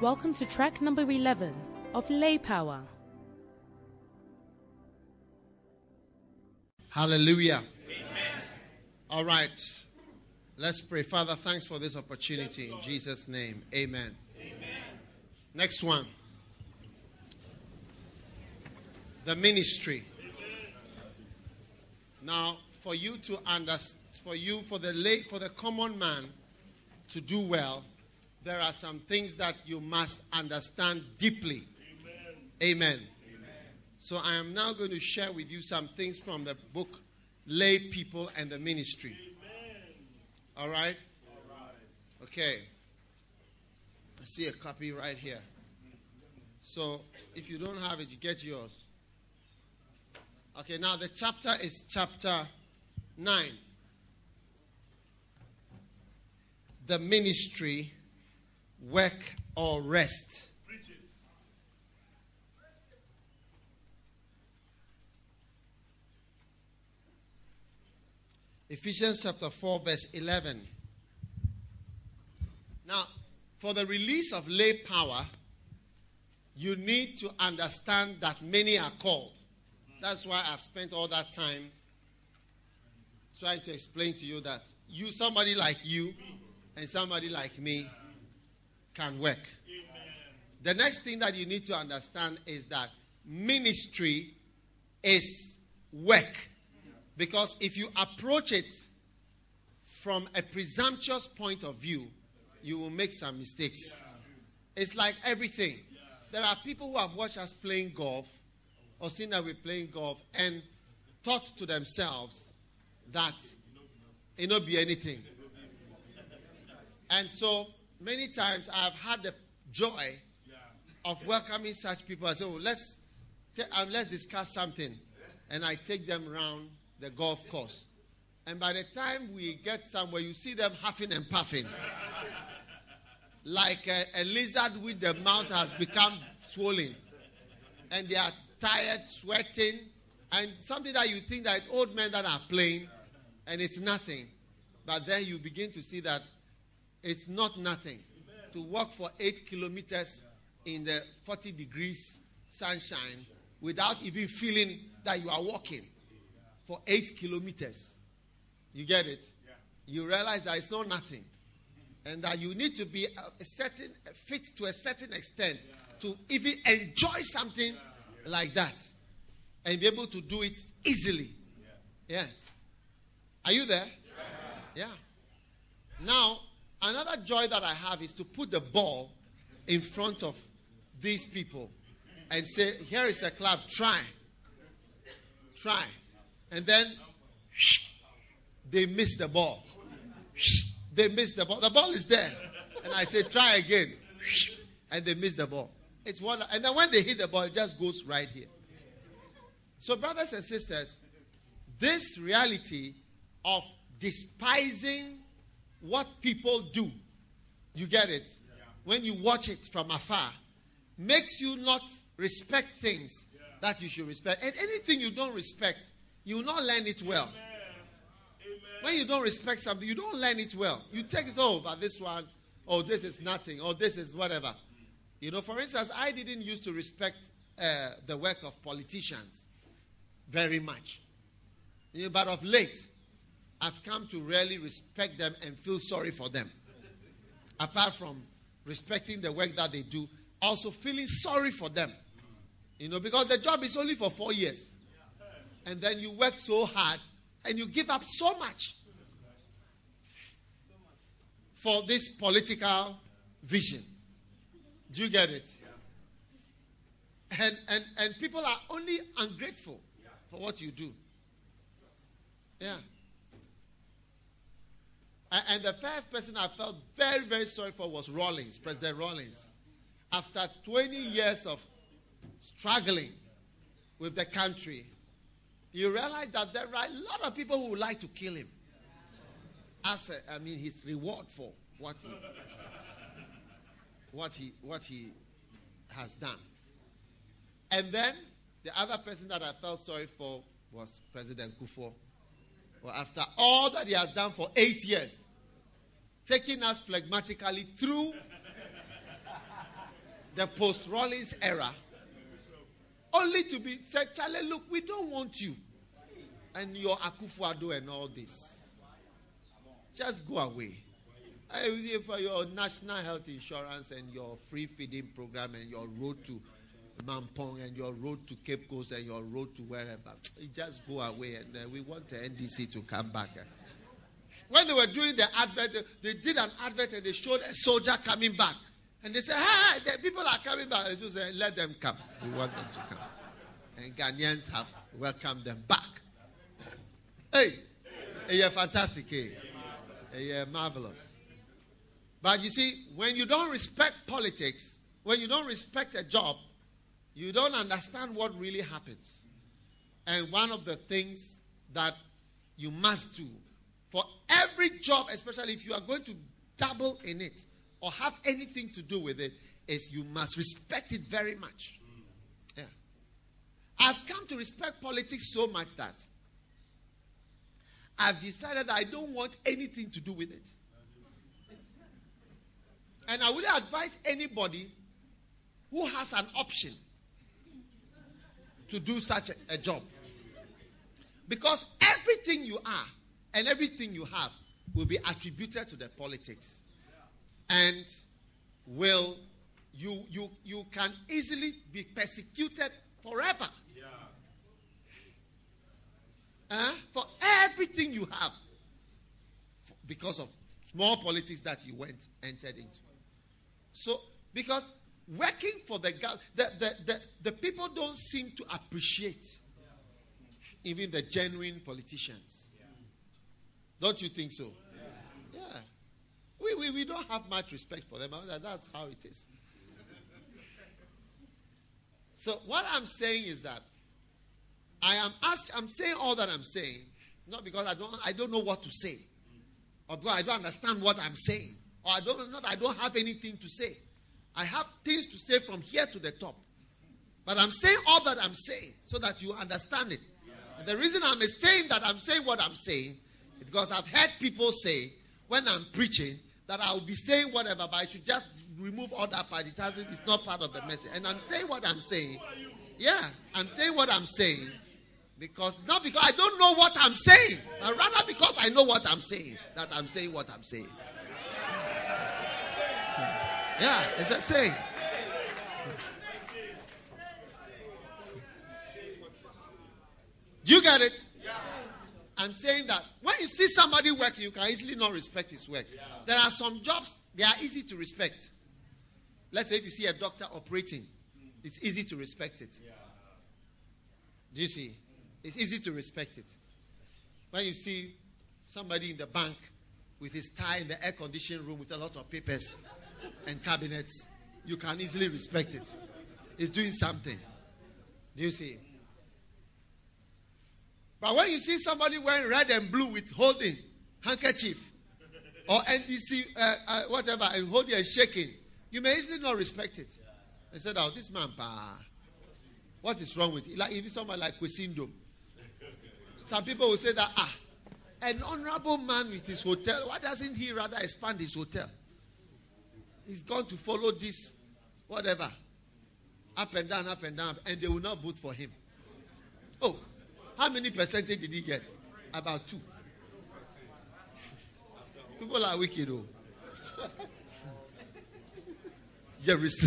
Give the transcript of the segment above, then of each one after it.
Welcome to track number 11 of Lay Power. Hallelujah. All right. Let's pray. Father, thanks for this opportunity in Jesus' name. Amen. Amen. Next one. The ministry. Now, for you to understand, for you, for the lay, for the common man to do well, there are some things that you must understand deeply. Amen. So I am now going to share with you some things from the book Lay People and the Ministry. All right? Okay. I see a copy right here. So if you don't have it, you get yours. Okay, now the chapter is chapter 9. The ministry, work or rest. Ephesians chapter 4, verse 11. Now, for the release of lay power, you need to understand that many are called. That's why I've spent all that time trying to explain to you that you, somebody like you, and somebody like me can work. The next thing that you need to understand is that ministry is work. Because if you approach it from a presumptuous point of view, you will make some mistakes. It's like everything. There are people who have watched us playing golf or seen that we're playing golf and thought to themselves that it not be anything. And so many times I've had the joy of welcoming such people. I say, well, let's, t- um, let's discuss something. And I take them around the golf course. And by the time we get somewhere, you see them huffing and puffing. like a, a lizard with the mouth has become swollen. And they are tired, sweating. And something that you think that it's old men that are playing, and it's nothing. But then you begin to see that it's not nothing. To walk for eight kilometers in the 40 degrees sunshine without even feeling that you are walking for eight kilometers. You get it? You realize that it's not nothing. And that you need to be a certain fit to a certain extent to even enjoy something like that and be able to do it easily. Yes. Are you there? Yeah. Now, another joy that I have is to put the ball in front of these people and say, Here is a club, try. Try. And then they miss the ball. They miss the ball. The ball is there. And I say, Try again. And they miss the ball. It's one, and then when they hit the ball, it just goes right here. So, brothers and sisters, this reality of despising what people do, you get it? When you watch it from afar, makes you not respect things that you should respect. And anything you don't respect, you will not learn it well. When you don't respect something, you don't learn it well. You take it over oh, this one, oh, this is nothing, or oh, this is whatever. You know, for instance, I didn't used to respect uh, the work of politicians very much. You know, but of late, I've come to really respect them and feel sorry for them. Apart from respecting the work that they do, also feeling sorry for them. You know, because the job is only for four years. And then you work so hard and you give up so much for this political vision. Do you get it? And, and, and people are only ungrateful for what you do. Yeah. And, the first person I felt very, very sorry for was Rawlings, President Rawlings. After 20 years of struggling with the country, you realize that there are a lot of people who would like to kill him. As a, I mean, his reward for what he, what he, what he has done. And then the other person that I felt sorry for was President Kufuor. Well, after all that he has done for eight years, taking us phlegmatically through the post Rawlings era, only to be said, Charlie, look, we don't want you. And your Akufo-Addo and all this. Just go away. For uh, your national health insurance and your free feeding program and your road to Mampong and your road to Cape Coast and your road to wherever, just go away. And uh, we want the NDC to come back. When they were doing the advert, they did an advert and they showed a soldier coming back. And they said, Hi, the people are coming back. And they said, Let them come. We want them to come. And Ghanaians have welcomed them back. Hey, hey you're fantastic. Hey, hey you're marvelous. But you see, when you don't respect politics, when you don't respect a job, you don't understand what really happens. And one of the things that you must do for every job, especially if you are going to dabble in it or have anything to do with it, is you must respect it very much. Yeah. I've come to respect politics so much that I've decided that I don't want anything to do with it. And I would advise anybody who has an option to do such a, a job. Because everything you are and everything you have will be attributed to the politics. And will you you you can easily be persecuted forever. Yeah. Uh, for everything you have. Because of small politics that you went entered into. So because working for the the, the, the, the people don't seem to appreciate even the genuine politicians. Don't you think so? Yeah. We, we, we don't have much respect for them. That's how it is. So what I'm saying is that I am asked, I'm saying all that I'm saying, not because I don't I don't know what to say. Or because I don't understand what I'm saying. Or I don't not I don't have anything to say. I have things to say from here to the top. But I'm saying all that I'm saying so that you understand it. And the reason I'm saying that I'm saying what I'm saying is because I've heard people say when I'm preaching that I will be saying whatever, but I should just remove all that part. It hasn't, it's not part of the message. And I'm saying what I'm saying. Yeah, I'm saying what I'm saying. Because not because I don't know what I'm saying, but rather because I know what I'm saying, that I'm saying what I'm saying. Yeah, it's a saying. You get it? I'm saying that when you see somebody working, you can easily not respect his work. Yeah. There are some jobs, they are easy to respect. Let's say if you see a doctor operating, it's easy to respect it. Yeah. Do you see? It's easy to respect it. When you see somebody in the bank with his tie in the air conditioning room with a lot of papers and cabinets, you can easily respect it. He's doing something. Do you see? But when you see somebody wearing red and blue with holding handkerchief or NDC, uh, uh, whatever, and holding and shaking, you may easily not respect it. They said, oh, this man, pa, what is wrong with it? Like if somebody like Kwesi Nduom. Some people will say that, ah, an honorable man with his hotel, why doesn't he rather expand his hotel? He's going to follow this, whatever, up and down, up and down, and they will not vote for him. Oh, how many percentage did he get? About two. People are wicked, though. Jerry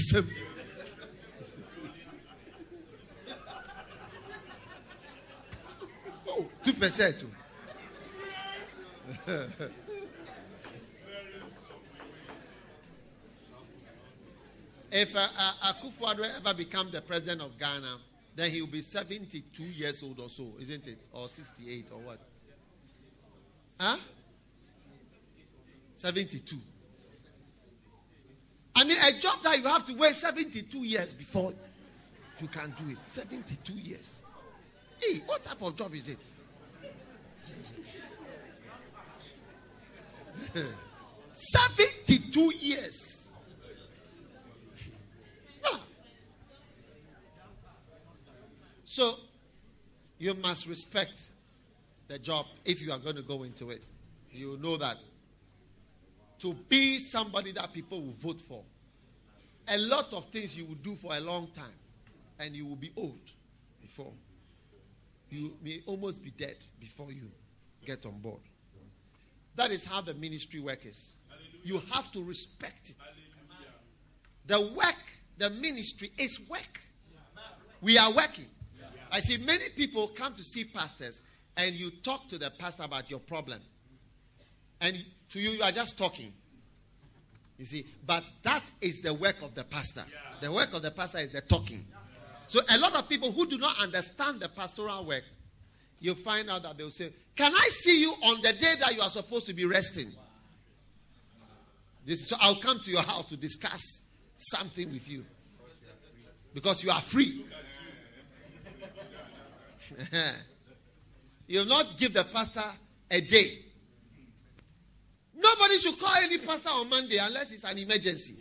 Oh, 2%. if uh, uh, Akufo-Addo ever become the president of Ghana, then he will be 72 years old or so, isn't it? Or 68 or what? Huh? 72. I mean, a job that you have to wait 72 years before you can do it. 72 years. Hey, what type of job is it? Seventy-two years. So you must respect the job if you are going to go into it. You know that to be somebody that people will vote for, a lot of things you will do for a long time and you will be old before. You may almost be dead before you get on board. That is how the ministry work is. You have to respect it. The work, the ministry is work. We are working. I see many people come to see pastors and you talk to the pastor about your problem. And to you, you are just talking. You see, but that is the work of the pastor. The work of the pastor is the talking. So a lot of people who do not understand the pastoral work, you find out that they'll say, Can I see you on the day that you are supposed to be resting? This, so I'll come to your house to discuss something with you. Because you are free. You'll not give the pastor a day. Nobody should call any pastor on Monday unless it's an emergency.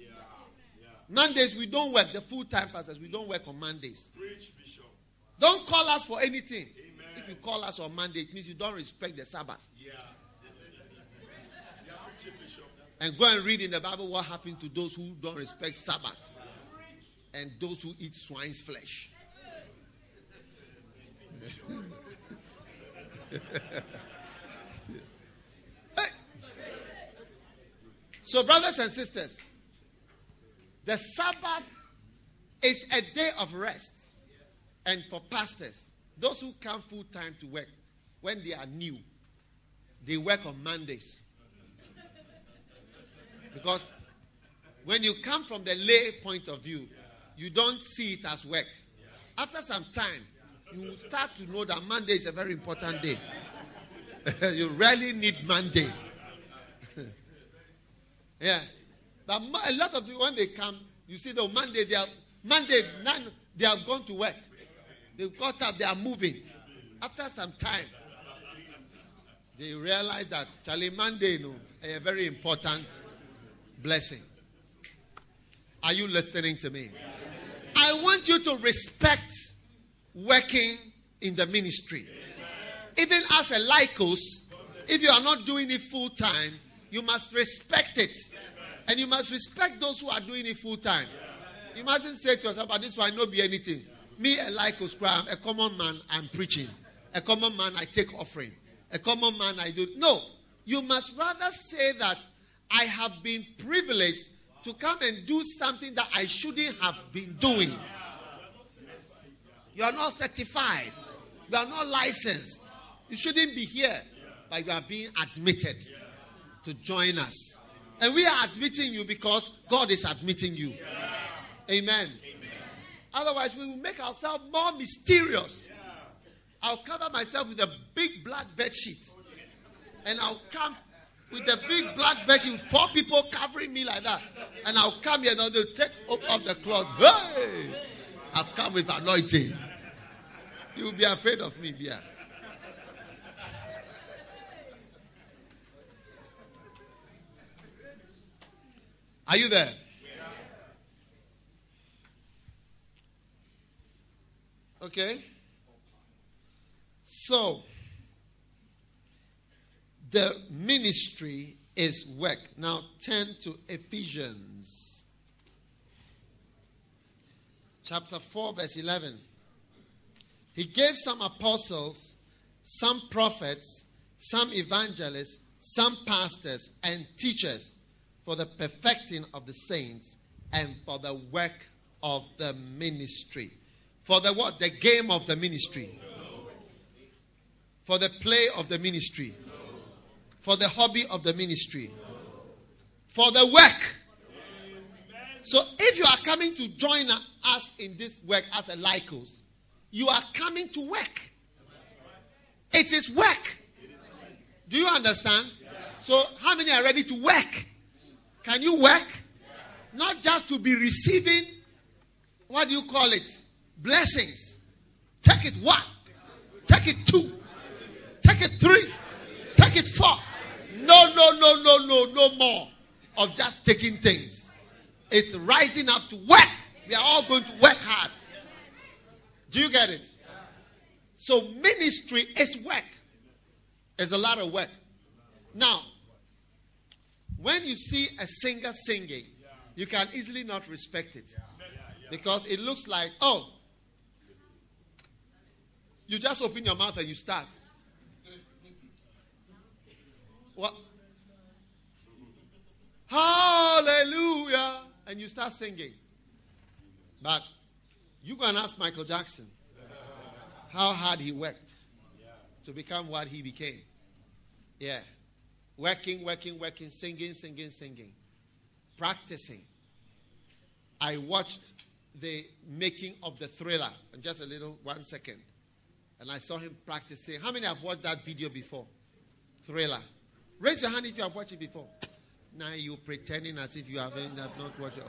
Mondays, we don't work. The full time pastors, we don't work on Mondays. Don't call us for anything. If you call us on Monday, it means you don't respect the Sabbath. And go and read in the Bible what happened to those who don't respect Sabbath and those who eat swine's flesh. Hey. So, brothers and sisters, the Sabbath is a day of rest. And for pastors, those who come full time to work, when they are new, they work on Mondays. Because when you come from the lay point of view, you don't see it as work. After some time, you start to know that Monday is a very important day. you really need Monday. yeah. But a lot of people, when they come, you see, the Monday, they are, Monday, none, they have gone to work. They've got up, they are moving. After some time, they realize that Charlie Monday, you know, a very important blessing. Are you listening to me? I want you to respect working in the ministry. Even as a laikos, if you are not doing it full time, you must respect it. And you must respect those who are doing it full time. You mustn't say to yourself, but this will not be anything. Me, a laikos, I'm a common man, I'm preaching. A common man, I take offering. A common man, I do. No. You must rather say that I have been privileged to come and do something that I shouldn't have been doing. You are not certified. You are not licensed. You shouldn't be here, but you are being admitted to join us. And we are admitting you because God is admitting you. Amen. Otherwise, we will make ourselves more mysterious. I'll cover myself with a big black bed sheet. And I'll come with a big black bed sheet, four people covering me like that. And I'll come here and they'll take off the cloth. Hey! I've come with anointing. You will be afraid of me, Bia. Are you there? Okay. So, the ministry is work. Now, turn to Ephesians chapter 4, verse 11. He gave some apostles, some prophets, some evangelists, some pastors, and teachers for the perfecting of the saints and for the work of the ministry. For the what? The game of the ministry. For the play of the ministry. For the hobby of the ministry. For the work. So if you are coming to join us in this work as a laikos, you are coming to work. It is work. Do you understand? So, how many are ready to work? Can you work? Not just to be receiving, what do you call it? Blessings. Take it one. Take it two. Take it three. Take it four. No, no, no, no, no, no more of just taking things. It's rising up to work. We are all going to work hard. Do you get it? So ministry is work. It's a lot of work. Now, when you see a singer singing, you can easily not respect it. Because it looks like, oh, you just open your mouth and you start. What? Hallelujah. And you start singing. But you go and ask Michael Jackson how hard he worked to become what he became. Yeah. Working, working, working, singing, singing, singing, practicing. I watched the making of the thriller in just a little one second. And I saw him practicing. How many have watched that video before? Thriller. Raise your hand if you have watched it before. Now you're pretending as if you have not watched it.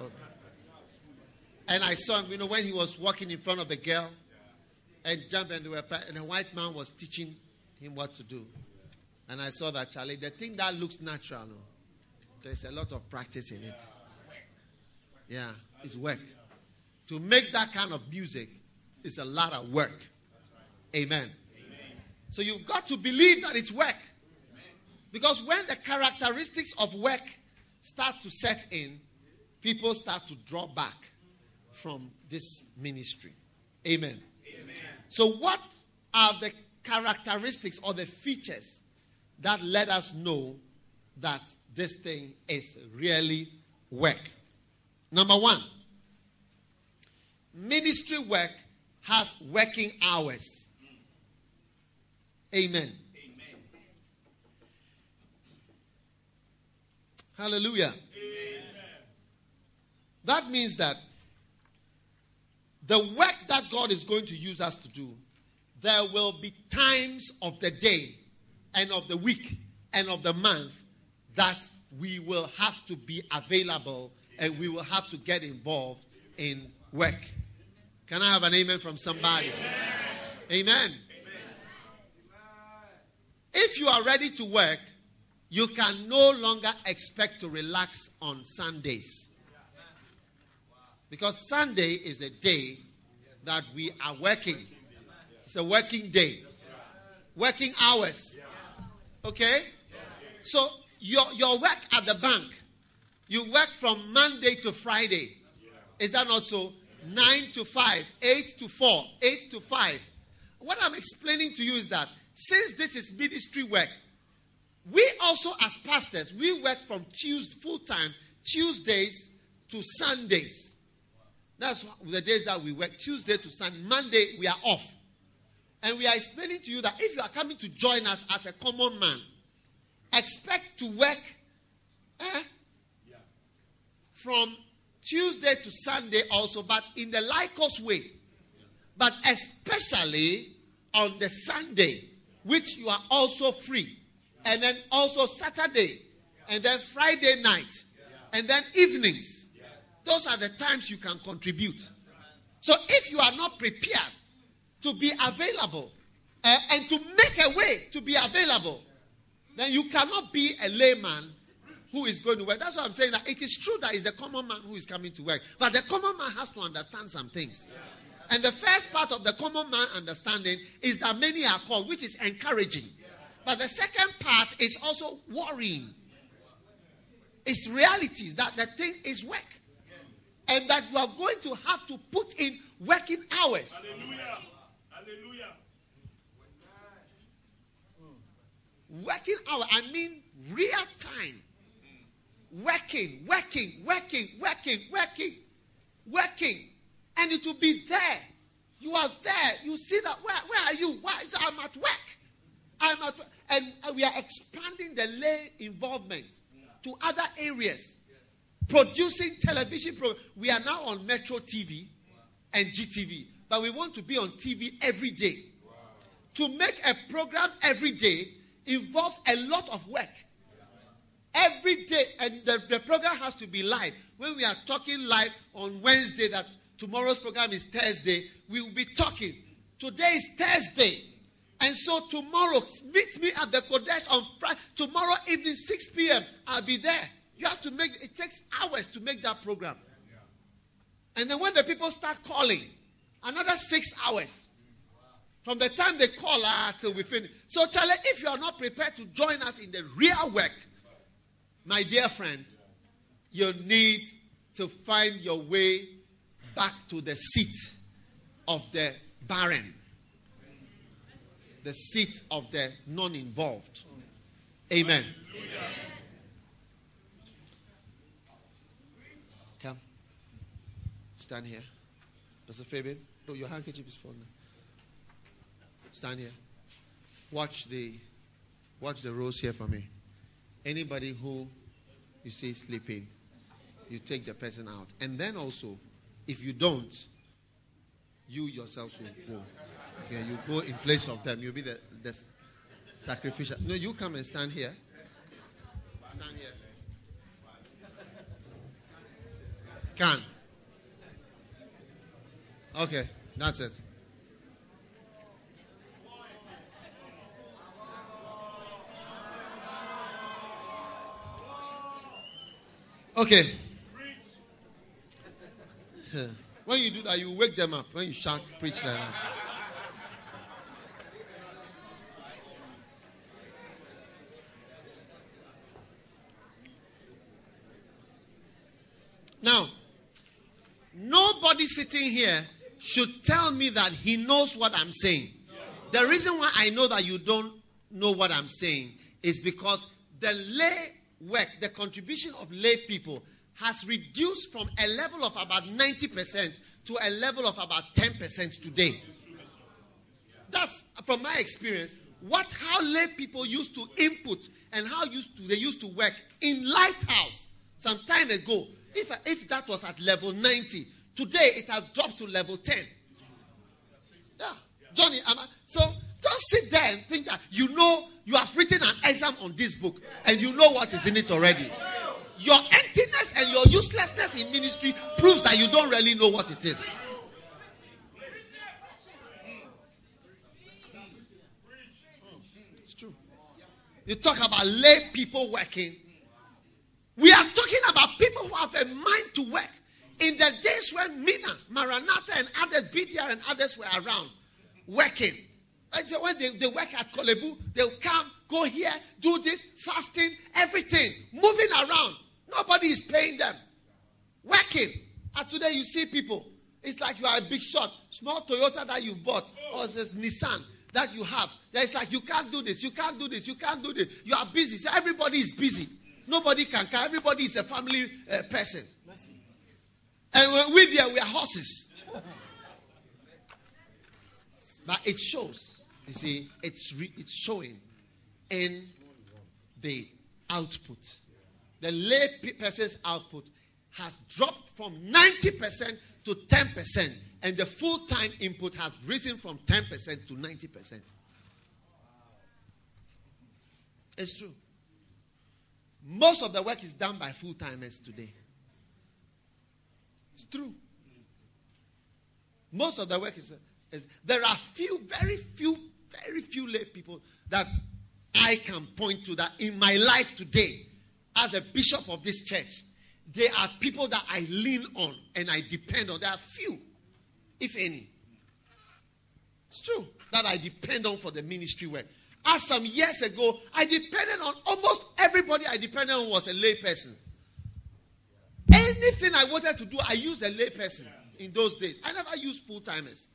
And I saw him, you know, when he was walking in front of the girl and jumping, and, they were, and a white man was teaching him what to do. And I saw that, Charlie, the thing that looks natural, no, there's a lot of practice in it. Yeah, it's work. To make that kind of music is a lot of work. Amen. So you've got to believe that it's work. Because when the characteristics of work start to set in, people start to draw back from this ministry. Amen. Amen. So, what are the characteristics or the features that let us know that this thing is really work? Number one, ministry work has working hours. Mm. Amen. Hallelujah. Amen. That means that the work that God is going to use us to do, there will be times of the day and of the week and of the month that we will have to be available and we will have to get involved in work. Can I have an amen from somebody? Amen. amen. amen. If you are ready to work, you can no longer expect to relax on Sundays. Because Sunday is a day that we are working. It's a working day. Working hours. Okay? So your, your work at the bank, you work from Monday to Friday. Is that not so? 9 to 5, 8 to 4, 8 to 5. What I'm explaining to you is that since this is ministry work, we also, as pastors, we work from Tuesday full time, Tuesdays to Sundays. That's the days that we work. Tuesday to Sunday. Monday, we are off. And we are explaining to you that if you are coming to join us as a common man, expect to work eh, from Tuesday to Sunday also, but in the laikos way. But especially on the Sunday, which you are also free and then also Saturday, and then Friday night, and then evenings. Those are the times you can contribute. So if you are not prepared to be available uh, and to make a way to be available, then you cannot be a layman who is going to work. That's why I'm saying that it is true that it's the common man who is coming to work. But the common man has to understand some things. And the first part of the common man understanding is that many are called, which is encouraging. But the second part is also worrying. It's realities that the thing is work. And that you are going to have to put in working hours. Hallelujah. Hallelujah. Working hour, I mean real time. Working, working, working, working, working, working. And it will be there. You are there. You see that. Where, where are you? Why? I'm at work. I'm at and uh, we are expanding the lay involvement to other areas. Producing television programs. We are now on Metro TV and GTV, but we want to be on TV every day. To make a program every day involves a lot of work. Every day, and the, the program has to be live. When we are talking live on Wednesday, that tomorrow's program is Thursday, we will be talking. Today is Thursday. And so tomorrow, meet me at the Qodesh on Friday. Tomorrow evening, 6 p.m. I'll be there. You have to make it takes hours to make that program. And then when the people start calling, another six hours. From the time they call uh, till we finish. So, Charlie, if you are not prepared to join us in the real work, my dear friend, you need to find your way back to the seat of the barren, the seat of the non involved. Amen. Come. Stand here. Pastor Fabian. No, your handkerchief is falling. Stand here. Watch the watch the rows here for me. Anybody who you see sleeping, you take the person out. And then also, if you don't, you yourselves will go. Okay, you go in place of them. You'll be the, the sacrificial. No, you come and stand here. Stand here. Scan. Okay, that's it. Okay. When you do that, you wake them up. When you shout, preach like that. Now, nobody sitting here should tell me that he knows what I'm saying. The reason why I know that you don't know what I'm saying is because the lay work, the contribution of lay people has reduced from a level of about 90% to a level of about 10% today. That's from my experience. What how lay people used to input and how used to they used to work in lighthouse some time ago. If if that was at level 90, today it has dropped to level 10. Yeah, Johnny. I, so don't sit there and think that you know you have written an exam on this book and you know what is in it already. Your emptiness and your uselessness in ministry proves that you don't really know what it is. It's true. You talk about lay people working. We are talking about people who have a mind to work. In the days when Mina, Maranatha, and others, BDR and others were around working. When they, they work at Korle Bu, they'll come, go here, do this, fasting, everything, moving around. Nobody is paying them. Working. And today you see people. It's like you are a big shot. Small Toyota that you've bought, or it's Nissan that you have. It's like you can't do this, you can't do this, you can't do this. You are busy. So everybody is busy. Nobody can come. Everybody is a family uh, person. And we there, we are horses. But it shows. You see, it's re- it's showing in the output the lay person's output has dropped from 90% to 10%, and the full time input has risen from 10% to 90%. It's true. Most of the work is done by full timers today. It's true. Most of the work is, is, there are few, very few, very few lay people that I can point to that in my life today as a bishop of this church, there are people that I lean on and I depend on. There are few, if any. It's true that I depend on for the ministry work. As some years ago, I depended on almost everybody I depended on was a lay person. Anything I wanted to do, I used a lay person in those days. I never used full timers.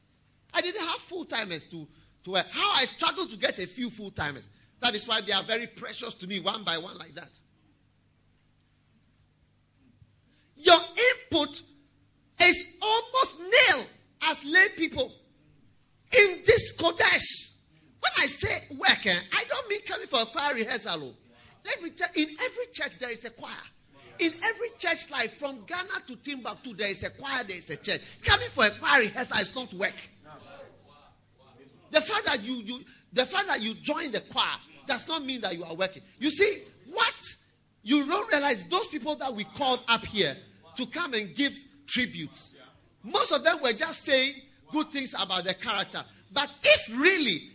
I didn't have full timers to, to work. How I struggled to get a few full timers. That is why they are very precious to me, one by one, like that. Your input is almost nil as lay people in this Qodesh. When I say work, eh, I don't mean coming for a choir rehearsal. Oh. Let me tell you, in every church there is a choir. In every church life, from Ghana to Timbuktu, there is a choir, there is a church. Coming for a choir rehearsal is not work. The fact that you, you the fact that you join the choir does not mean that you are working. You see, what you don't realize those people that we called up here to come and give tributes. Most of them were just saying good things about the character. But if really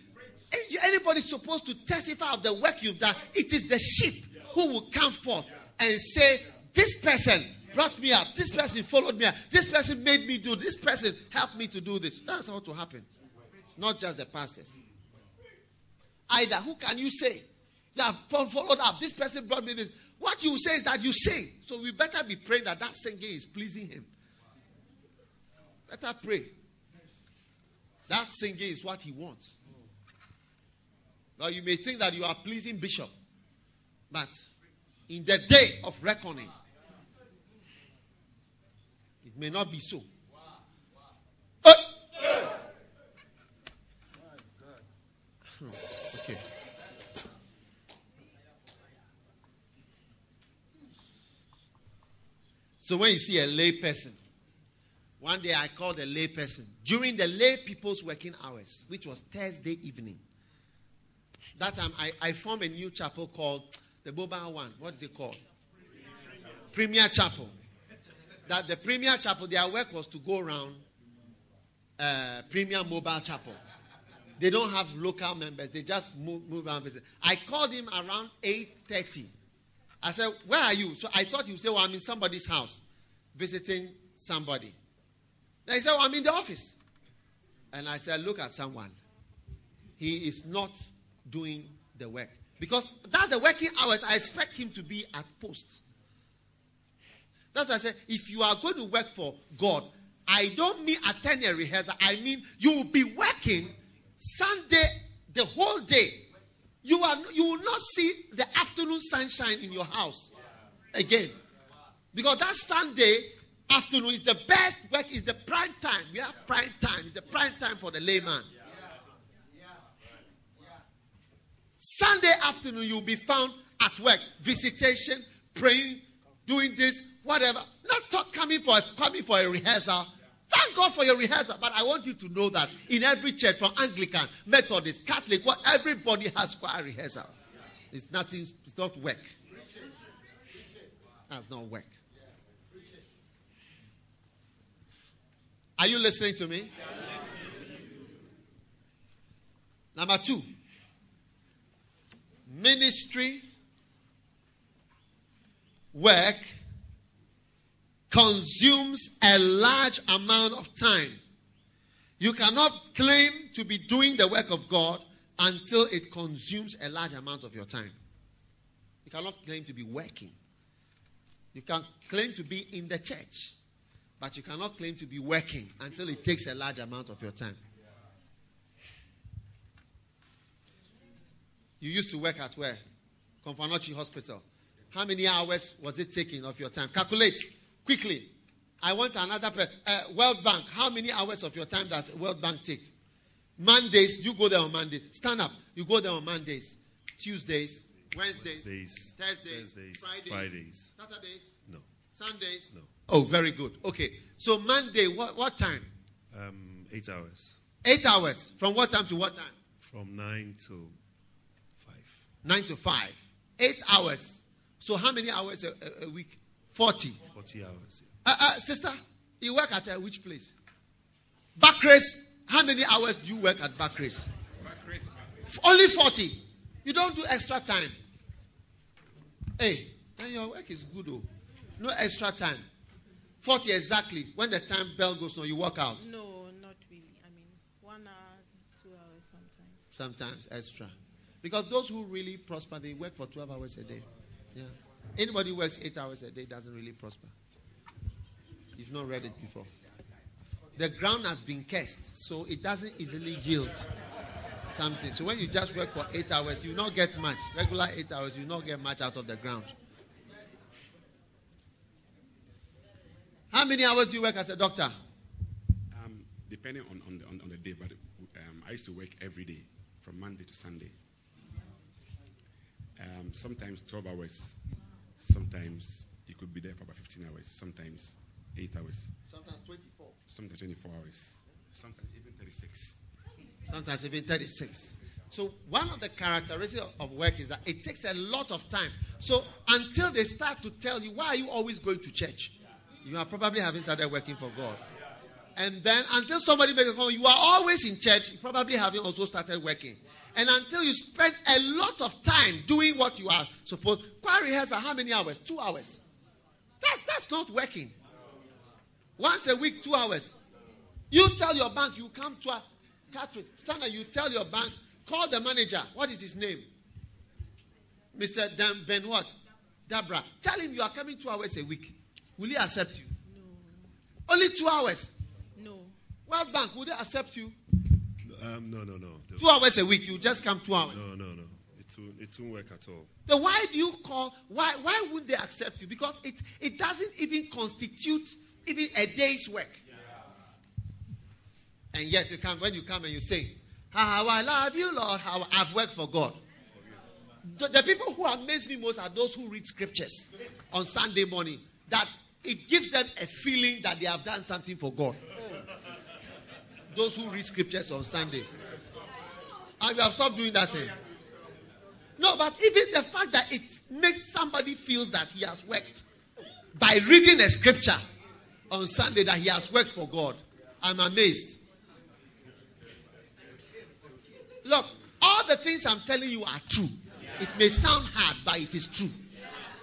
anybody's supposed to testify of the work you've done, it is the sheep who will come forth and say, This person brought me up, this person followed me up, this person made me do this person helped me to do this. That's how to happen. Not just the pastors. Either, who can you say? Yeah, followed up. This person brought me this. What you say is that you sing. So we better be praying that that singing is pleasing Him. Better pray. That singing is what He wants. Now you may think that you are pleasing Bishop, but in the day of reckoning, it may not be so. Uh, okay. So when you see a lay person, one day I called a lay person during the lay people's working hours, which was Thursday evening. That time I, I formed a new chapel called the Boba One. What is it called? Premier Chapel. That the Premier Chapel, their work was to go around uh, Premier Mobile Chapel. They don't have local members. They just move, move around. I called him around 8.30. I said, where are you? So I thought he would say, well, I'm in somebody's house visiting somebody. Then he said, well, I'm in the office. And I said, look at someone. He is not doing the work. Because that's the working hours. I expect him to be at post. That's why I said, if you are going to work for God, I don't mean attend a rehearsal. I mean you will be working Sunday the whole day. You are you will not see the afternoon sunshine in your house again. Because that Sunday afternoon is the best work, is the prime time. We have prime time. It's the prime time for the layman. Sunday afternoon, you'll be found at work, visitation, praying, doing this, whatever. Not talk, coming for coming for a rehearsal. Thank God for your rehearsal, but I want you to know that in every church, from Anglican, Methodist, Catholic, what everybody has choir rehearsals. It's nothing. It's not work. That's not work. Are you listening to me? Number two, ministry work consumes a large amount of time. You cannot claim to be doing the work of God until it consumes a large amount of your time. You cannot claim to be working. You can claim to be in the church, but you cannot claim to be working until it takes a large amount of your time. You used to work at where? Komfo Anokye Hospital. How many hours was it taking of your time? Calculate quickly. I want another uh, World Bank. How many hours of your time does World Bank take? Mondays, you go there on Mondays. Stand up. You go there on Mondays, Tuesdays, Wednesdays, Wednesdays, Thursdays, Thursdays, Fridays, Fridays. Saturdays, No, Sundays. no. Oh, very good. Okay. So Monday, what, what time? Um, eight hours Eight hours. From what time to what time? from nine till. Nine to five. Eight hours. So how many hours a, a, a week? Forty. Forty hours. Uh, uh, sister, you work at uh, which place? Barclays. How many hours do you work at Barclays? F- Only 40. You don't do extra time. Hey, then your work is good, though. No extra time. 40 exactly. When the time bell goes on, you walk out. No, not really. I mean, one hour, two hours sometimes. Sometimes extra. Because those who really prosper, they work for 12 hours a day. Yeah. Anybody who works 8 hours a day doesn't really prosper. You've not read it before. The ground has been cursed, so it doesn't easily yield something. So when you just work for 8 hours, you not get much. Regular 8 hours, you not get much out of the ground. How many hours do you work as a doctor? Um, depending on, on, the, on, on the day, but um, I used to work every day from Monday to Sunday. Um, sometimes 12 hours, sometimes you could be there for about 15 hours, sometimes 8 hours, Sometimes 24. sometimes 24 hours, sometimes even 36. sometimes even 36. So, one of the characteristics of work is that it takes a lot of time. So, until they start to tell you, why are you always going to church? You are probably having started working for God. And then, until somebody makes a comment, you are always in church, you probably having also started working. And until you spend a lot of time doing what you are supposed choir rehearsal, how many hours? Two hours. That's, that's not working. Once a week, two hours. You tell your bank, you come to a Catherine, stand there, you tell your bank, call the manager. What is his name? Mr. Dan Ben what? Dabra. tell him you are coming two hours a week. Will he accept you? No. Only two hours. No. World Bank, will they accept you? Um, no, no, no. Two hours a week, you just come two hours. No, no, no. It won't, it won't work at all. Then why do you call? Why why wouldn't they accept you? Because it it doesn't even constitute even a day's work. And yet you come when you come and you say, "How I love you, Lord! How I've worked for God." The, the people who amaze me most are those who read scriptures on Sunday morning. That it gives them a feeling that they have done something for God. Those who read scriptures on Sunday, you have stopped doing that thing. No, but even the fact that it makes somebody feels that he has worked by reading a scripture on Sunday that he has worked for God, I'm amazed. Look, all the things I'm telling you are true. It may sound hard, but it is true.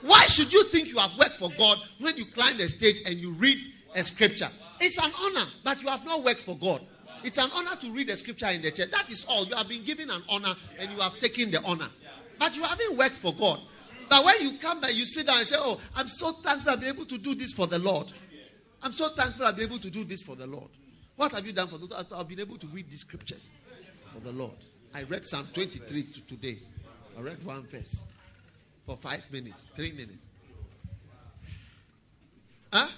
Why should you think you have worked for God when you climb the stage and you read a scripture? It's an honor, but you have not worked for God. It's an honor to read the scripture in the church. That is all. You have been given an honor and you have taken the honor. But you haven't worked for God. But when you come and you sit down and say, Oh, I'm so thankful I've been able to do this for the Lord. I'm so thankful I've been able to do this for the Lord. What have you done for the Lord? I've been able to read these scriptures for the Lord. I read Psalm 23 to today. I read one verse for five minutes, three minutes. Huh?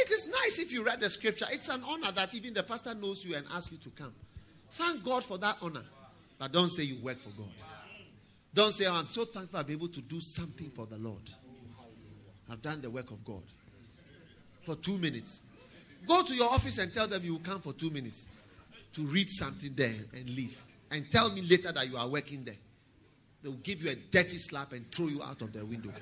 It is nice if you read the scripture. It's an honor that even the pastor knows you and asks you to come. Thank God for that honor. But don't say you work for God. Don't say, oh, I'm so thankful be able to do something for the Lord. I've done the work of God. For two minutes. Go to your office and tell them you will come for two minutes to read something there and leave. And tell me later that you are working there. They will give you a dirty slap and throw you out of the window.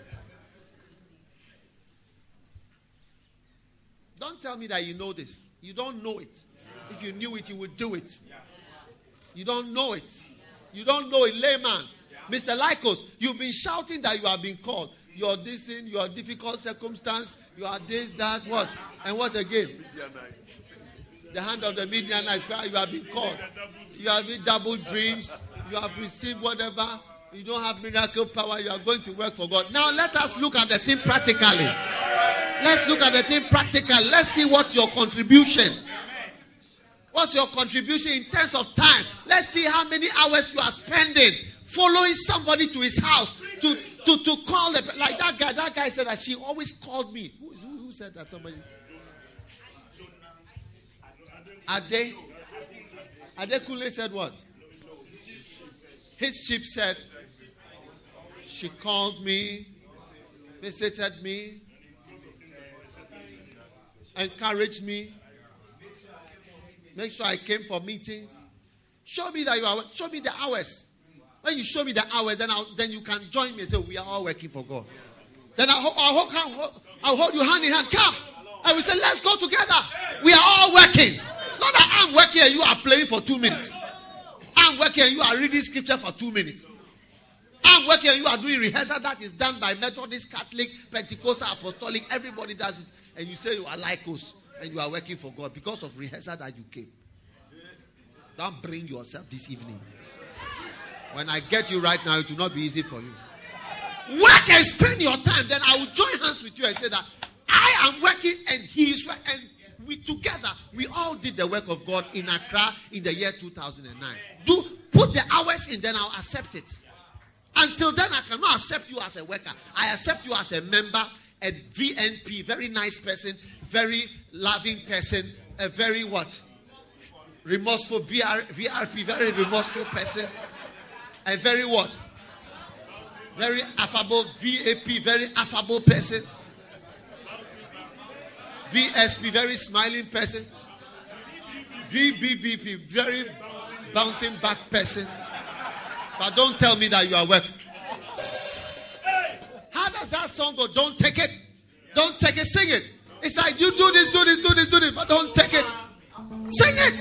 Don't tell me that you know this. You don't know it. If you knew it, you would do it. You don't know it. You don't know it, layman. Mr. Laikos, you've been shouting that you have been called. You're this thing, you're difficult circumstance, you are this, that, what? And what again? The hand of the Midianite you have been called. You have been double dreams, you have received whatever. You don't have miracle power, you are going to work for God. Now let us look at the thing practically. Let's look at the thing practically. Let's see what's your contribution. What's your contribution in terms of time? Let's see how many hours you are spending following somebody to his house to, to, to call the like that guy. That guy said that she always called me. Who, who, who said that? Somebody. Ade. Ade Kule said what? His sheep said, She called me, visited me, encouraged me, make sure I came for meetings. Show me that you are. Show me the hours. When you show me the hours, then I'll, then you can join me and say we are all working for God. Then I'll, I'll, hold, I'll hold you hand in hand. Come, and we say let's go together. We are all working. Not that I'm working and you are playing for two minutes. I'm working and you are reading scripture for two minutes. I'm working and you are doing rehearsal that is done by Methodist, Catholic, Pentecostal, Apostolic. Everybody does it. And you say you are like us and you are working for God because of rehearsal that you came. Don't bring yourself this evening. When I get you right now, it will not be easy for you. Work and spend your time. Then I will join hands with you and say that I am working and he is working. And we together, we all did the work of God in Accra in the year 2009. Do put the hours in, then I'll accept it. Until then, I cannot accept you as a worker. I accept you as a member, a VNP, very nice person, very loving person, a very what? Remorseful VR, VRP, very remorseful person, a very what? Very affable VAP, very affable person. VSP, very smiling person. VBBP, very bouncing back person. But don't tell me that you are working. How does that song go? Don't take it. Don't take it. Sing it. It's like you do this, do this, do this, do this, but don't take it. Sing it.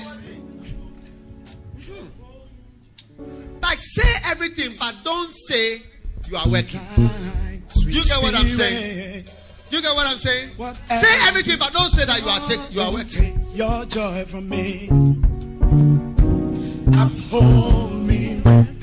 Hmm. Like say everything, but don't say you are working. Do you get what I'm saying? Do you get what I'm saying? Say everything, but don't say that you are take, you are working. Your joy from me. Uphold me with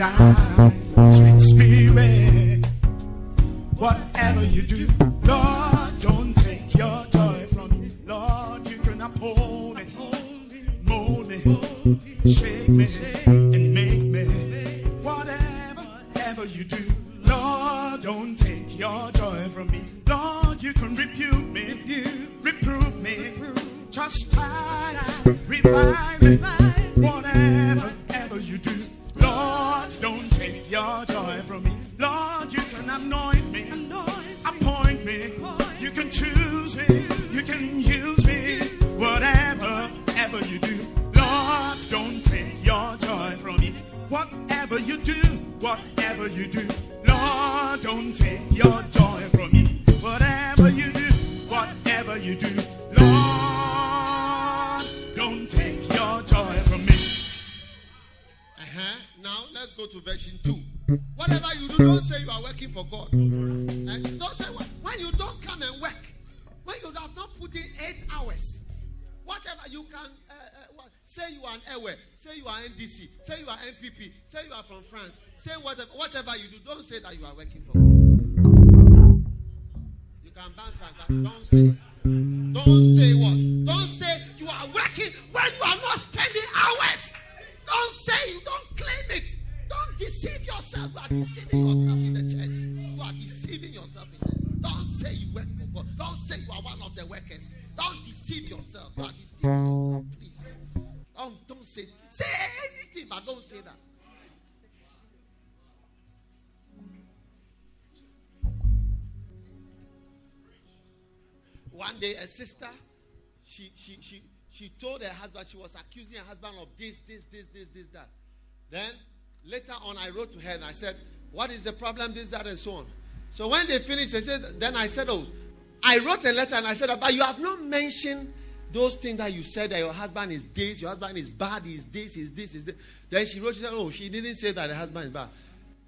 One day, a sister, she she she she told her husband she was accusing her husband of this, this, this, this, this, that. Then later on, I wrote to her and I said, "What is the problem? This, that, and so on." So when they finished, they said, then I said, "Oh, I wrote a letter and I said, but you have not mentioned those things that you said that your husband is this, your husband is bad, is this, is this, is this." Then she wrote, she said, "Oh, she didn't say that the husband is bad."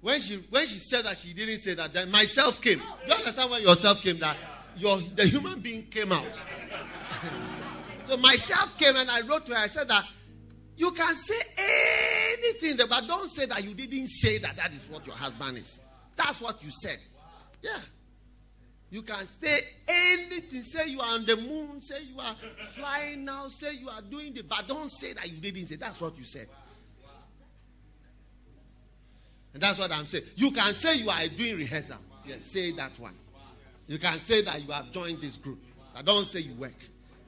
When she when she said that she didn't say that, then myself came. Do you understand when yourself came? That your the human being came out. so myself came and I wrote to her. I said that you can say anything, but don't say that you didn't say that that is what your husband is. That's what you said. Yeah. You can say anything. Say you are on the moon. Say you are flying now. Say you are doing the, but don't say that you didn't say. That's what you said. And that's what I'm saying. You can say you are doing rehearsal. Yes, say that one. You can say that you have joined this group. But don't say you work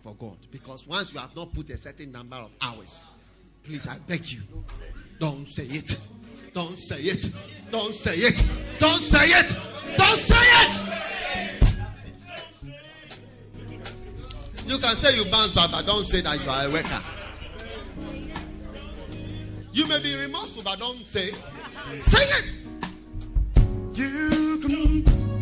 for God. Because once you have not put a certain number of hours, please, I beg you, don't say it. Don't say it. Don't say it. Don't say it. Don't say it. You can say you bounce back, but don't say that you are a worker. You may be remorseful, but don't say. Say it. You can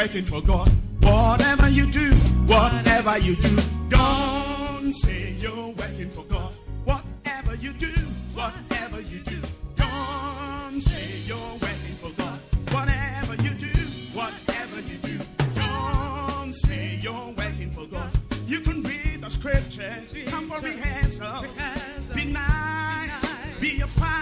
working for God. Whatever you do, whatever you do, don't say you're working for God. Whatever you do, whatever you do, don't say you're working for God. Whatever you do, whatever you do, don't say you're working for God. You can read the scriptures, come for rehearsal, be nice, be a Bible,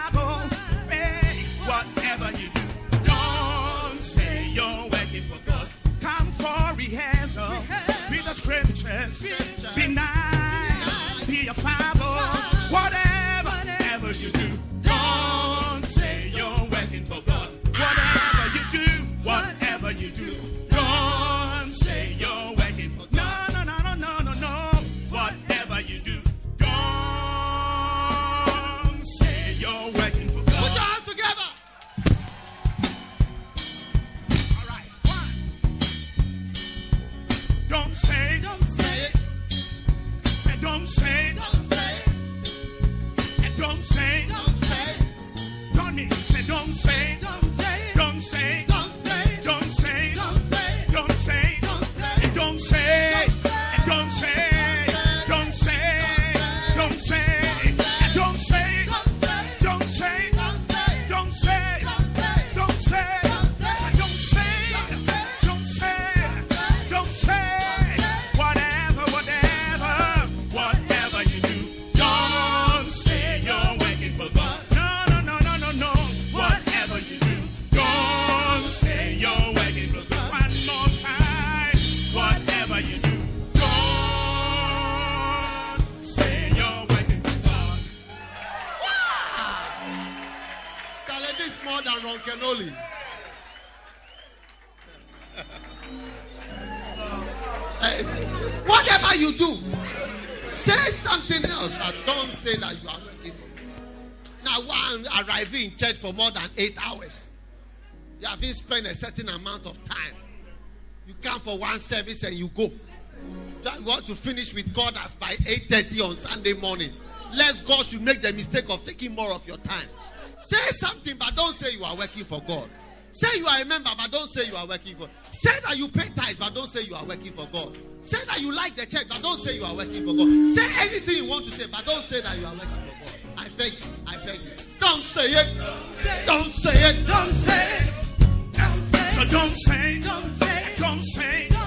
church for more than eight hours, you have been spent a certain amount of time. You come for one service and you go. You want to finish with God as by 8:30 on Sunday morning. Lest God should make the mistake of taking more of your time. Say something, but don't say you are working for God. Say you are a member, but don't say you are working for. Say that you pay tithes, but don't say you are working for God. Say that you like the church, but don't say you are working for God. Say anything you want to say, but don't say that you are working for God. I beg you. I beg you. Don't say it. Don't say it. Don't say it. Don't say So don't say. Don't say Don't say.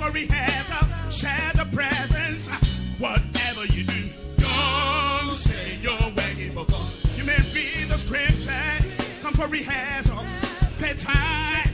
Scriptures, come for rehearsal, uh, share the presents. Uh, whatever you do, don't say you're working for God. You may read the scriptures, come for rehearsals, uh, pay tithes, re-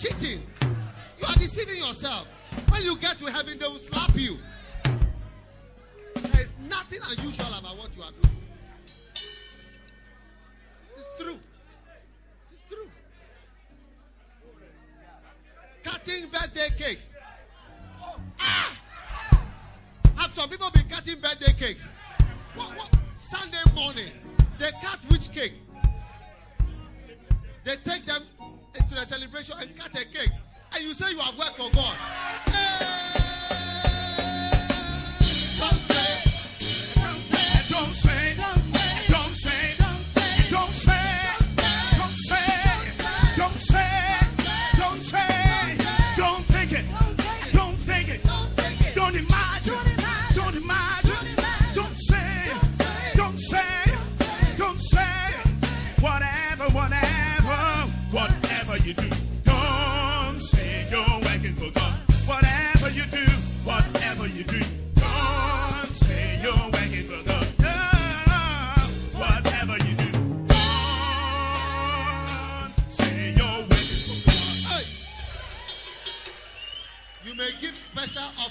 cheating. You are deceiving yourself. When you get to heaven, they will slap you. There is nothing unusual about what you are doing. It's true. It's true. Cutting birthday cake. Ah! Have some people been cutting birthday cake? What, what? Sunday morning, they cut which cake? They take them into the celebration and cut a cake. And you say you have worked for God. Hey!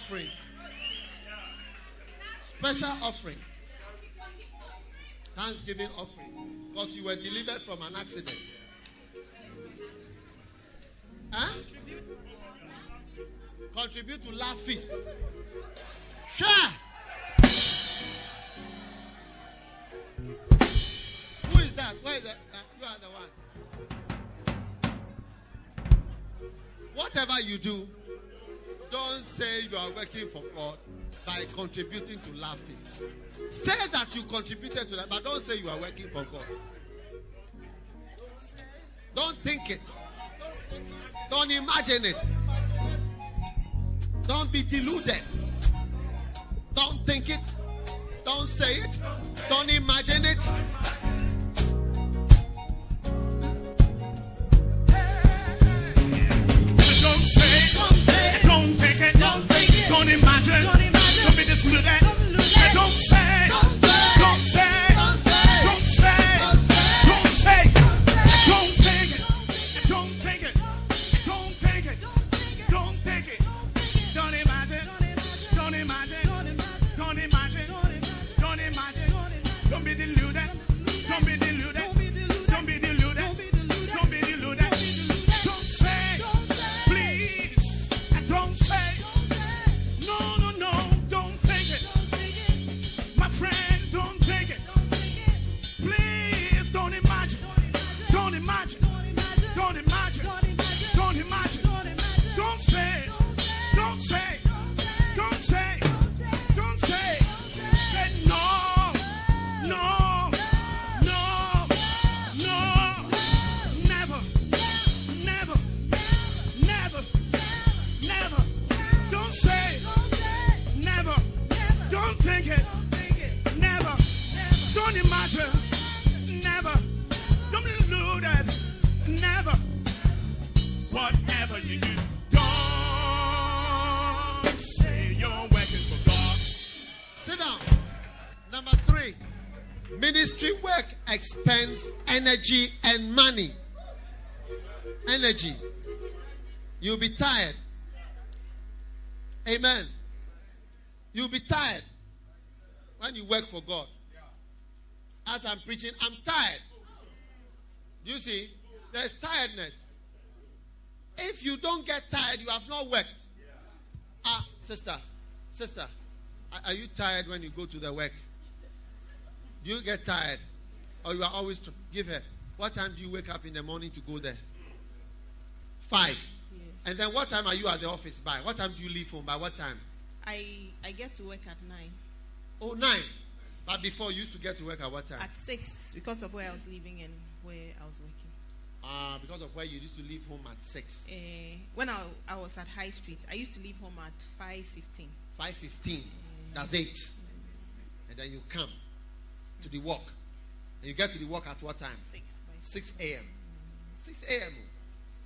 Offering. Special offering. Thanksgiving offering. Because you were delivered from an accident. Huh? Contribute to Laugh Feast. Sure. Who is that? Where is that? Uh, you are the one. Whatever you do, don't say you are working for God by contributing to Laugh Feast. Say that you contributed to that, but don't say you are working for God. Don't think it. Don't imagine it. Don't be deluded. Don't think it. Don't say it. Don't imagine it. Imagine, You'll be tired. Amen. You'll be tired when you work for God. As I'm preaching, I'm tired. Do you see? There's tiredness. If you don't get tired, you have not worked. Ah, sister, sister, are- are you tired when you go to the work? Do you get tired? Or you are always tr- give her. What time do you wake up in the morning to go there? Five. And then what time are you at the office by? What time do you leave home? By what time? I I get to work at nine. Oh, nine. But before you used to get to work at what time? At six because of where I was living and where I was working. Ah, because of where you used to leave home at six. Uh, when I, I was at High Street, I used to leave home at five fifteen. Five fifteen. That's eight. And then you come to the work. And you get to the work at what time? Six. 6 a.m. 6 a.m.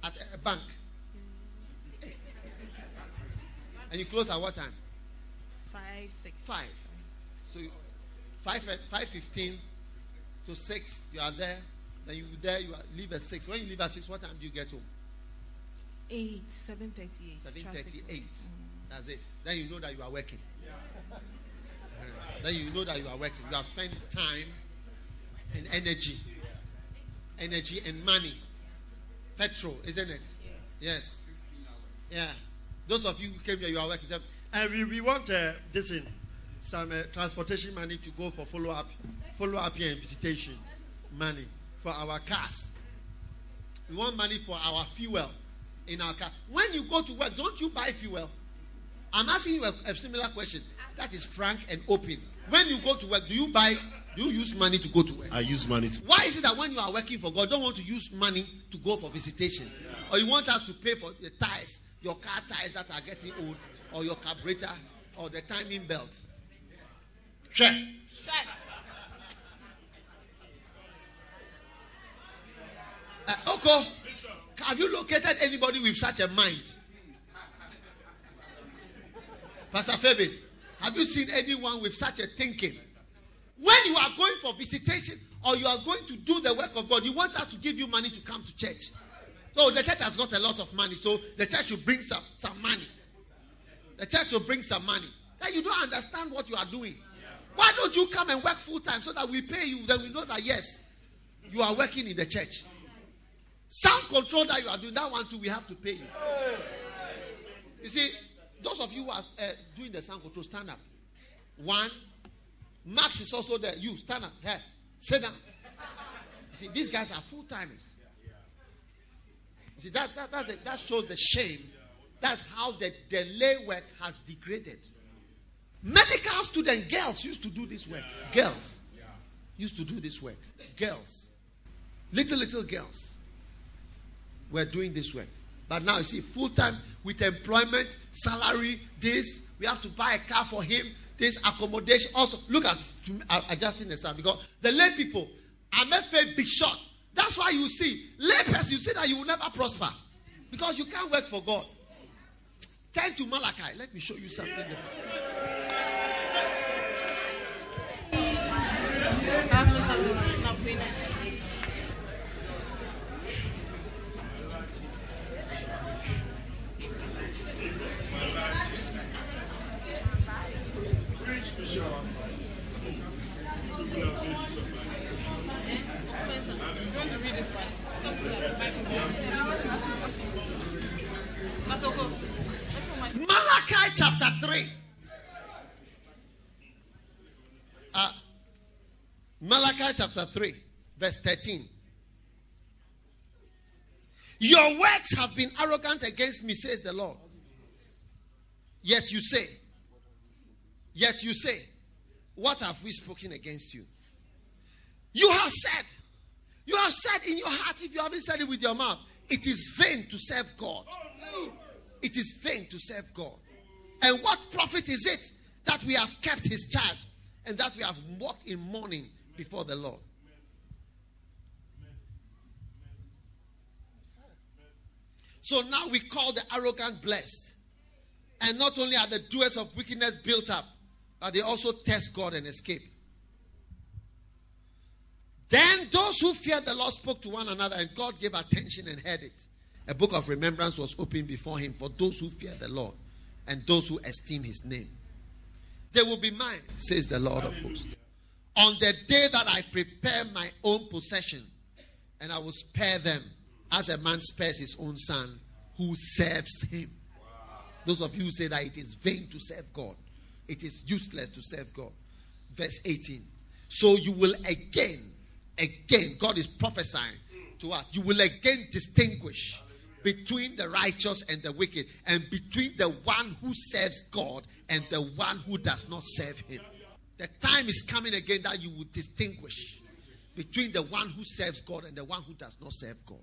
at a bank. And you close at what time? Five six. Five. So you, five at five fifteen to six, you are there. Then you there, you are, leave at six. When you leave at six, what time do you get home? Eight. Seven thirty eight. Seven thirty-eight. That's it. Then you know that you are working. Uh, Then you know that you are working. You have spent time and energy, energy and money, petrol, isn't it? Yes. Yeah. Those of you who came here, you are working. Say, And we, we want uh, this in some uh, transportation money to go for follow up, follow up here and visitation money for our cars. We want money for our fuel in our car. When you go to work, don't you buy fuel? I'm asking you a, a similar question. That is frank and open. When you go to work, do you buy, do you use money to go to work? I use money to. Why is it that when you are working for God, don't want to use money to go for visitation? Or you want us to pay for the tires, your car tires that are getting old, or your carburetor, or the timing belt? Sure. Uh, Oko, have you located anybody with such a mind? Pastor Fabian, have you seen anyone with such a thinking? When you are going for visitation or you are going to do the work of God, you want us to give you money to come to church. So the church has got a lot of money, so the church should bring some, some money. The church should bring some money. That you don't understand what you are doing. Why don't you come and work full time so that we pay you? Then we know that yes, you are working in the church. Sound control that you are doing, that one too, we have to pay you. You see, those of you who are uh, doing the sound control, stand up. One, Max is also there. You stand up. Hey, sit down. You see, these guys are full timers. See, that, that, that, that shows the shame. That's how the, the lay work has degraded. Medical student girls used to do this work. Girls used to do this work. Girls. Little, little girls were doing this work. But now you see, full time with employment, salary, this, we have to buy a car for him, this accommodation. Also, look at adjusting the sound because the lay people are made big shot. That's why you see, lepers, you see that you will never prosper because you can't work for God. Turn to Malachi. Let me show you something. There. Malachi chapter 3. Uh, Malachi chapter 3, verse 13. Your works have been arrogant against me, says the Lord. Yet you say, yet you say, what have we spoken against you? You have said, you have said in your heart, if you haven't said it with your mouth, it is vain to serve God. It is vain to serve God. And what profit is it that we have kept his charge and that we have walked in mourning before the Lord? So now we call the arrogant blessed. And not only are the doers of wickedness built up, but they also test God and escape. Then those who feared the Lord spoke to one another, and God gave attention and heard it. A book of remembrance was opened before him for those who fear the Lord and those who esteem his name. They will be mine, says the Lord of hosts. On the day that I prepare my own possession, and I will spare them as a man spares his own son who serves him. Those of you who say that it is vain to serve God, it is useless to serve God. Verse 18. So you will again, again, God is prophesying to us, you will again distinguish between the righteous and the wicked, and between the one who serves God and the one who does not serve him. The time is coming again that you will distinguish between the one who serves God and the one who does not serve God.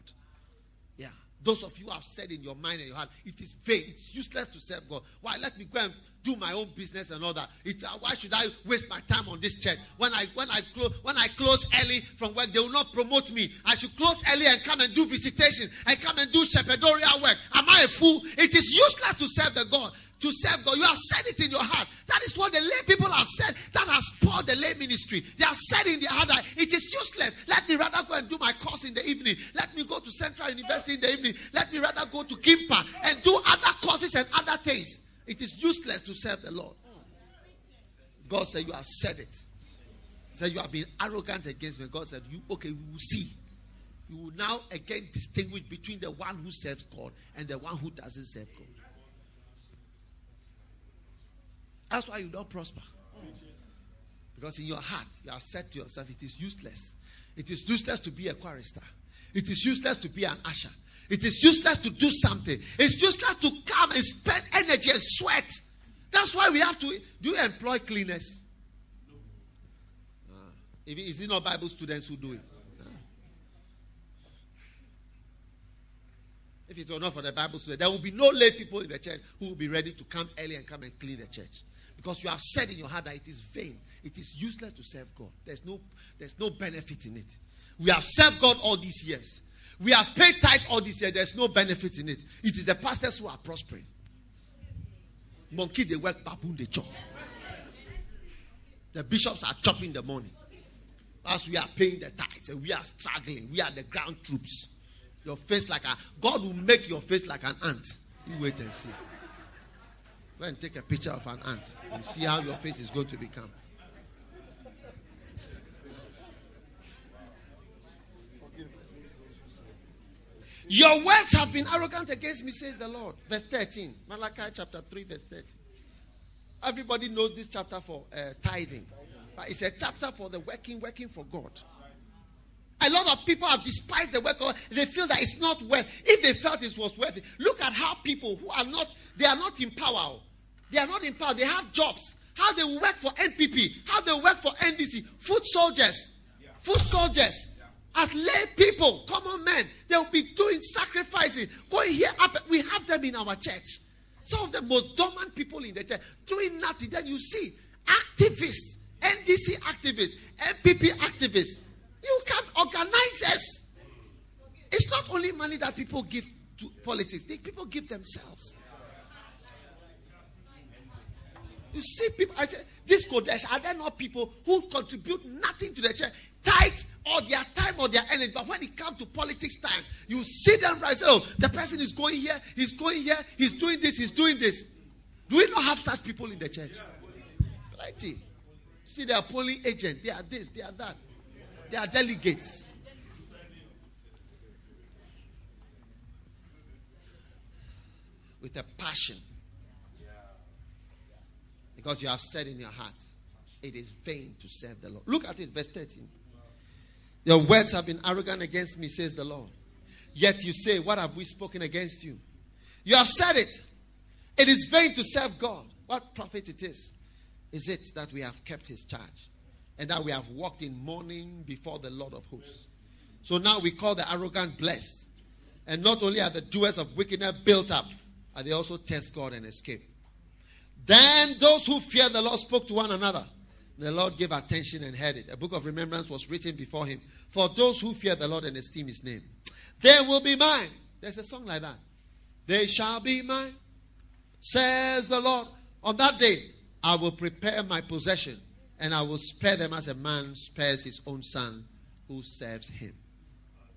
Yeah. Those of you have said in your mind and your heart, it is vain, it's useless to serve God. Why? Let me go and do my own business and all that. It, uh, why should I waste my time on this church? When I when I close when I close early from work, they will not promote me. I should close early and come and do visitation and come and do shepherdorial work. Am I a fool? It is useless to serve the God. To serve God, you have said it in your heart. That is what the lay people have said. That has spoiled the lay ministry. They have said in their heart that it is useless. Let me rather go and do my course in the evening. Let me go to Central University in the evening. Let me rather go to GIMPA and do other courses and other things. It is useless to serve the Lord. God said, You have said it. He said, You have been arrogant against me. God said, You okay, we will see. You will now again distinguish between the one who serves God and the one who doesn't serve God. That's why you don't prosper. Because in your heart, you have said to yourself, It is useless. It is useless to be a chorister. It is useless to be an usher. It is useless to do something. It's useless to come and spend energy and sweat. That's why we have to. Do you employ cleaners? Uh, is it not Bible students who do it? Uh. If it were not for the Bible students, there will be no lay people in the church who will be ready to come early and come and clean the church. Because you have said in your heart that it is vain. It is useless to serve God. There's no, there's no benefit in it. We have served God all these years. We have paid tithe all this year. There's no benefit in it. It is the pastors who are prospering. Monkey, they work, baboon, they chop. The bishops are chopping the money. As we are paying the tithes and we are struggling. We are the ground troops. Your face like a God will make your face like an ant. You wait and see. Go and take a picture of an ant. and see how your face is going to become. Your words have been arrogant against me, says the Lord. Verse 13. Malachi chapter 3, verse 13. Everybody knows this chapter for uh, tithing. But it's a chapter for the working, working for God. A lot of people have despised the work. They feel that it's not worth. If they felt it was worth it, look at how people who are not, they are not in power. They are not in power. They have jobs. How they work for NPP. How they work for NDC. Foot soldiers. Foot soldiers. As lay people, common men, they will be doing sacrifices, going here up. We have them in our church. Some of the most dormant people in the church doing nothing. Then you see activists, NDC activists, NPP activists. You can't organize us. It's not only money that people give to politics, they, people give themselves. You see people, I say, this Kodesh, are there not people who contribute nothing to the church? Tight or their time or their energy. But when it comes to politics time, you see them rise. Oh, the person is going here, he's going here, he's doing this, he's doing this. Do we not have such people in the church? Plenty. See, they are polling agents, they are this, they are that. They are delegates. With a passion. Because you have said in your heart, it is vain to serve the Lord. Look at it, verse 13. Your words have been arrogant against me, says the Lord. Yet you say, What have we spoken against you? You have said it. It is vain to serve God. What profit it is? Is it that we have kept his charge and that we have walked in mourning before the Lord of hosts? So now we call the arrogant blessed. And not only are the doers of wickedness built up, but they also test God and escape. Then those who fear the Lord spoke to one another. The Lord gave attention and heard it. A book of remembrance was written before him for those who fear the Lord and esteem his name. They will be mine. There's a song like that. They shall be mine, says the Lord. On that day, I will prepare my possession and I will spare them as a man spares his own son who serves him.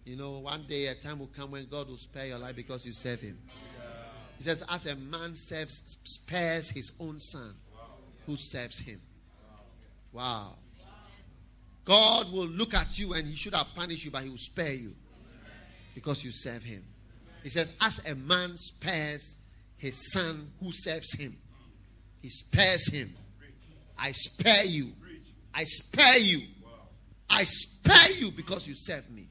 You know, one day a time will come when God will spare your life because you serve him. He says, as a man serves, spares his own son who serves him. Wow. God will look at you and he should have punished you, but he will spare you because you serve him. He says, as a man spares his son who serves him, he spares him. I spare you. I spare you. I spare you because you serve me.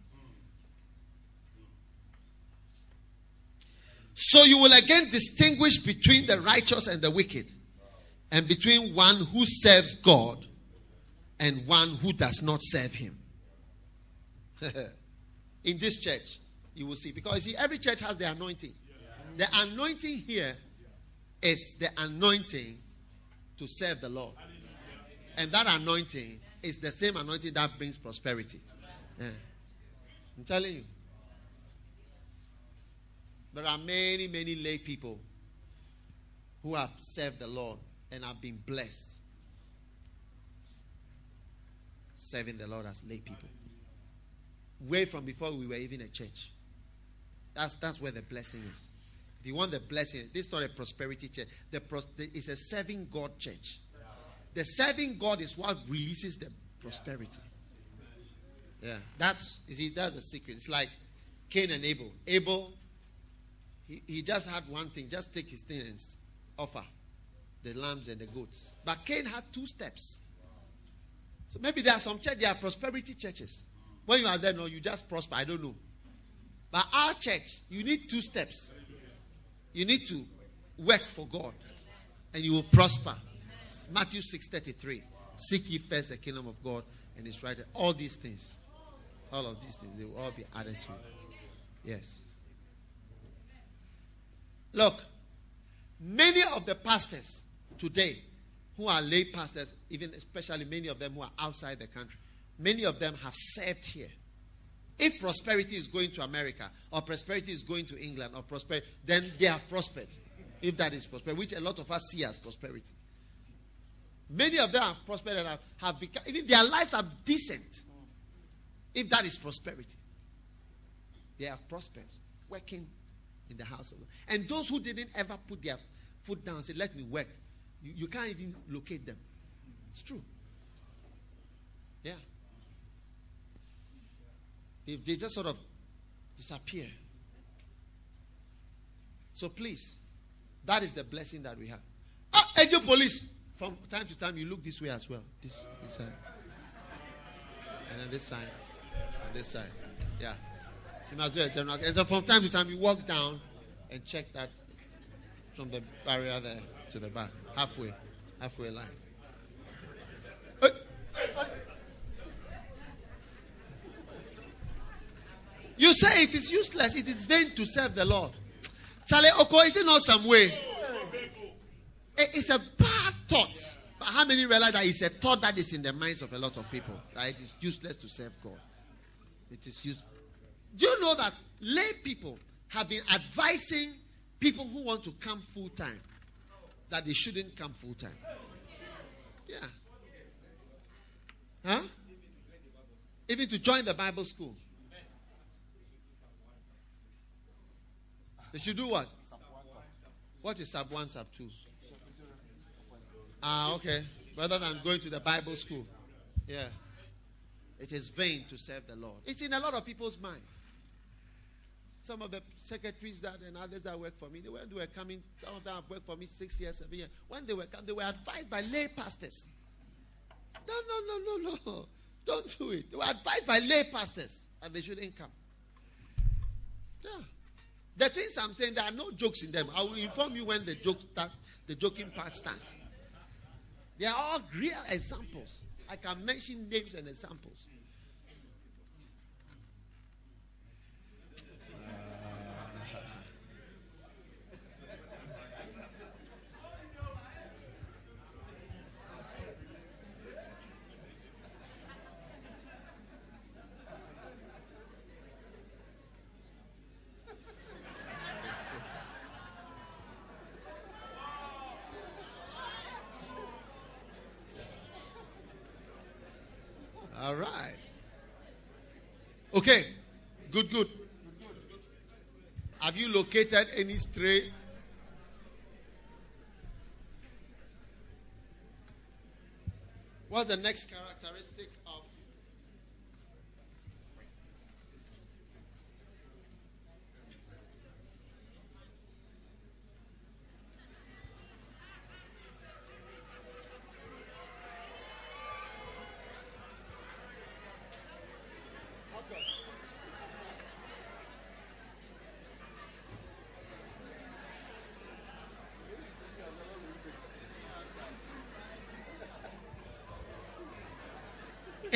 So you will again distinguish between the righteous and the wicked, and between one who serves God and one who does not serve him. In this church, you will see. Because see, every church has the anointing. The anointing here is the anointing to serve the Lord. And that anointing is the same anointing that brings prosperity. Yeah. I'm telling you. There are many, many lay people who have served the Lord and have been blessed serving the Lord as lay people. Way from before we were even a church. That's, that's where the blessing is. If you want the blessing, this is not a prosperity church. The, pros, the, it's a serving God church. The serving God is what releases the prosperity. Yeah, that's you see, that's the secret. It's like Cain and Abel. Abel, he, he just had one thing: just take his thing and offer the lambs and the goats. But Cain had two steps. So maybe there are some churches, there are prosperity churches. When you are there, no, you just prosper. I don't know. But our church, you need two steps. You need to work for God, and you will prosper. Matthew 6:33. Seek ye first the kingdom of God and His right. All these things, all of these things, they will all be added to you. Yes. Look, many of the pastors today who are lay pastors, even especially many of them who are outside the country, many of them have served here. If prosperity is going to America, or prosperity is going to England, or prosperity, then they have prospered. If that is prosperity, which a lot of us see as prosperity. Many of them have prospered and have, have become, even their lives are decent. If that is prosperity, they have prospered, working in the house of. And those who didn't ever put their foot down say, Let me work, you, you can't even locate them. It's true. Yeah. They, they just sort of disappear. So please, that is the blessing that we have. Ah, angel police. From time to time, you look this way as well. This, this side. And then this side. And this side. Yeah. You must do a general. And so from time to time, you walk down and check that from the barrier there to the back. Halfway. Halfway line. You say it is useless, it is vain to serve the Lord. Charlie Oko, is it not some way? It's a bad thought. But how many realize that it's a thought that is in the minds of a lot of people? That it is useless to serve God. It is useless. Do you know that lay people have been advising people who want to come full time that they shouldn't come full time? Yeah. Huh? Even to join the Bible school. They should do what? What is sub one, sub two? Ah, okay. Rather than going to the Bible school. Yeah. It is vain to serve the Lord. It's in a lot of people's mind. Some of the secretaries that and others that work for me, they were, they were coming, some of them have worked for me six years, seven years. When they were coming, they were advised by lay pastors. No, no, no, no, no. Don't do it. They were advised by lay pastors that they shouldn't come. Yeah. The things I'm saying, there are no jokes in them. I will inform you when the joke start, the joking part starts. They are all real examples. I can mention names and examples. All right. Okay. Good, good. Have you located any stray? What's the next characteristic of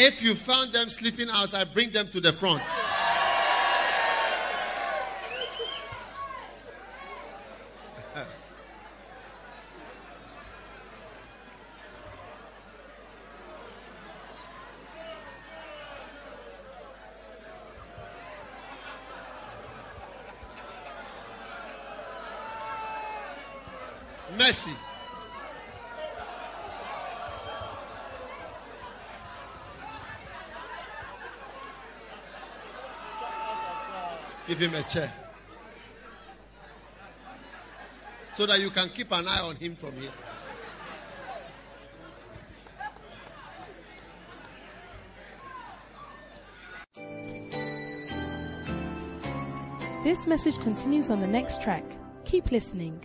If you found them sleeping outside, bring them to the front. Give him a chair. So that you can keep an eye on him from here. This message continues on the next track. Keep listening.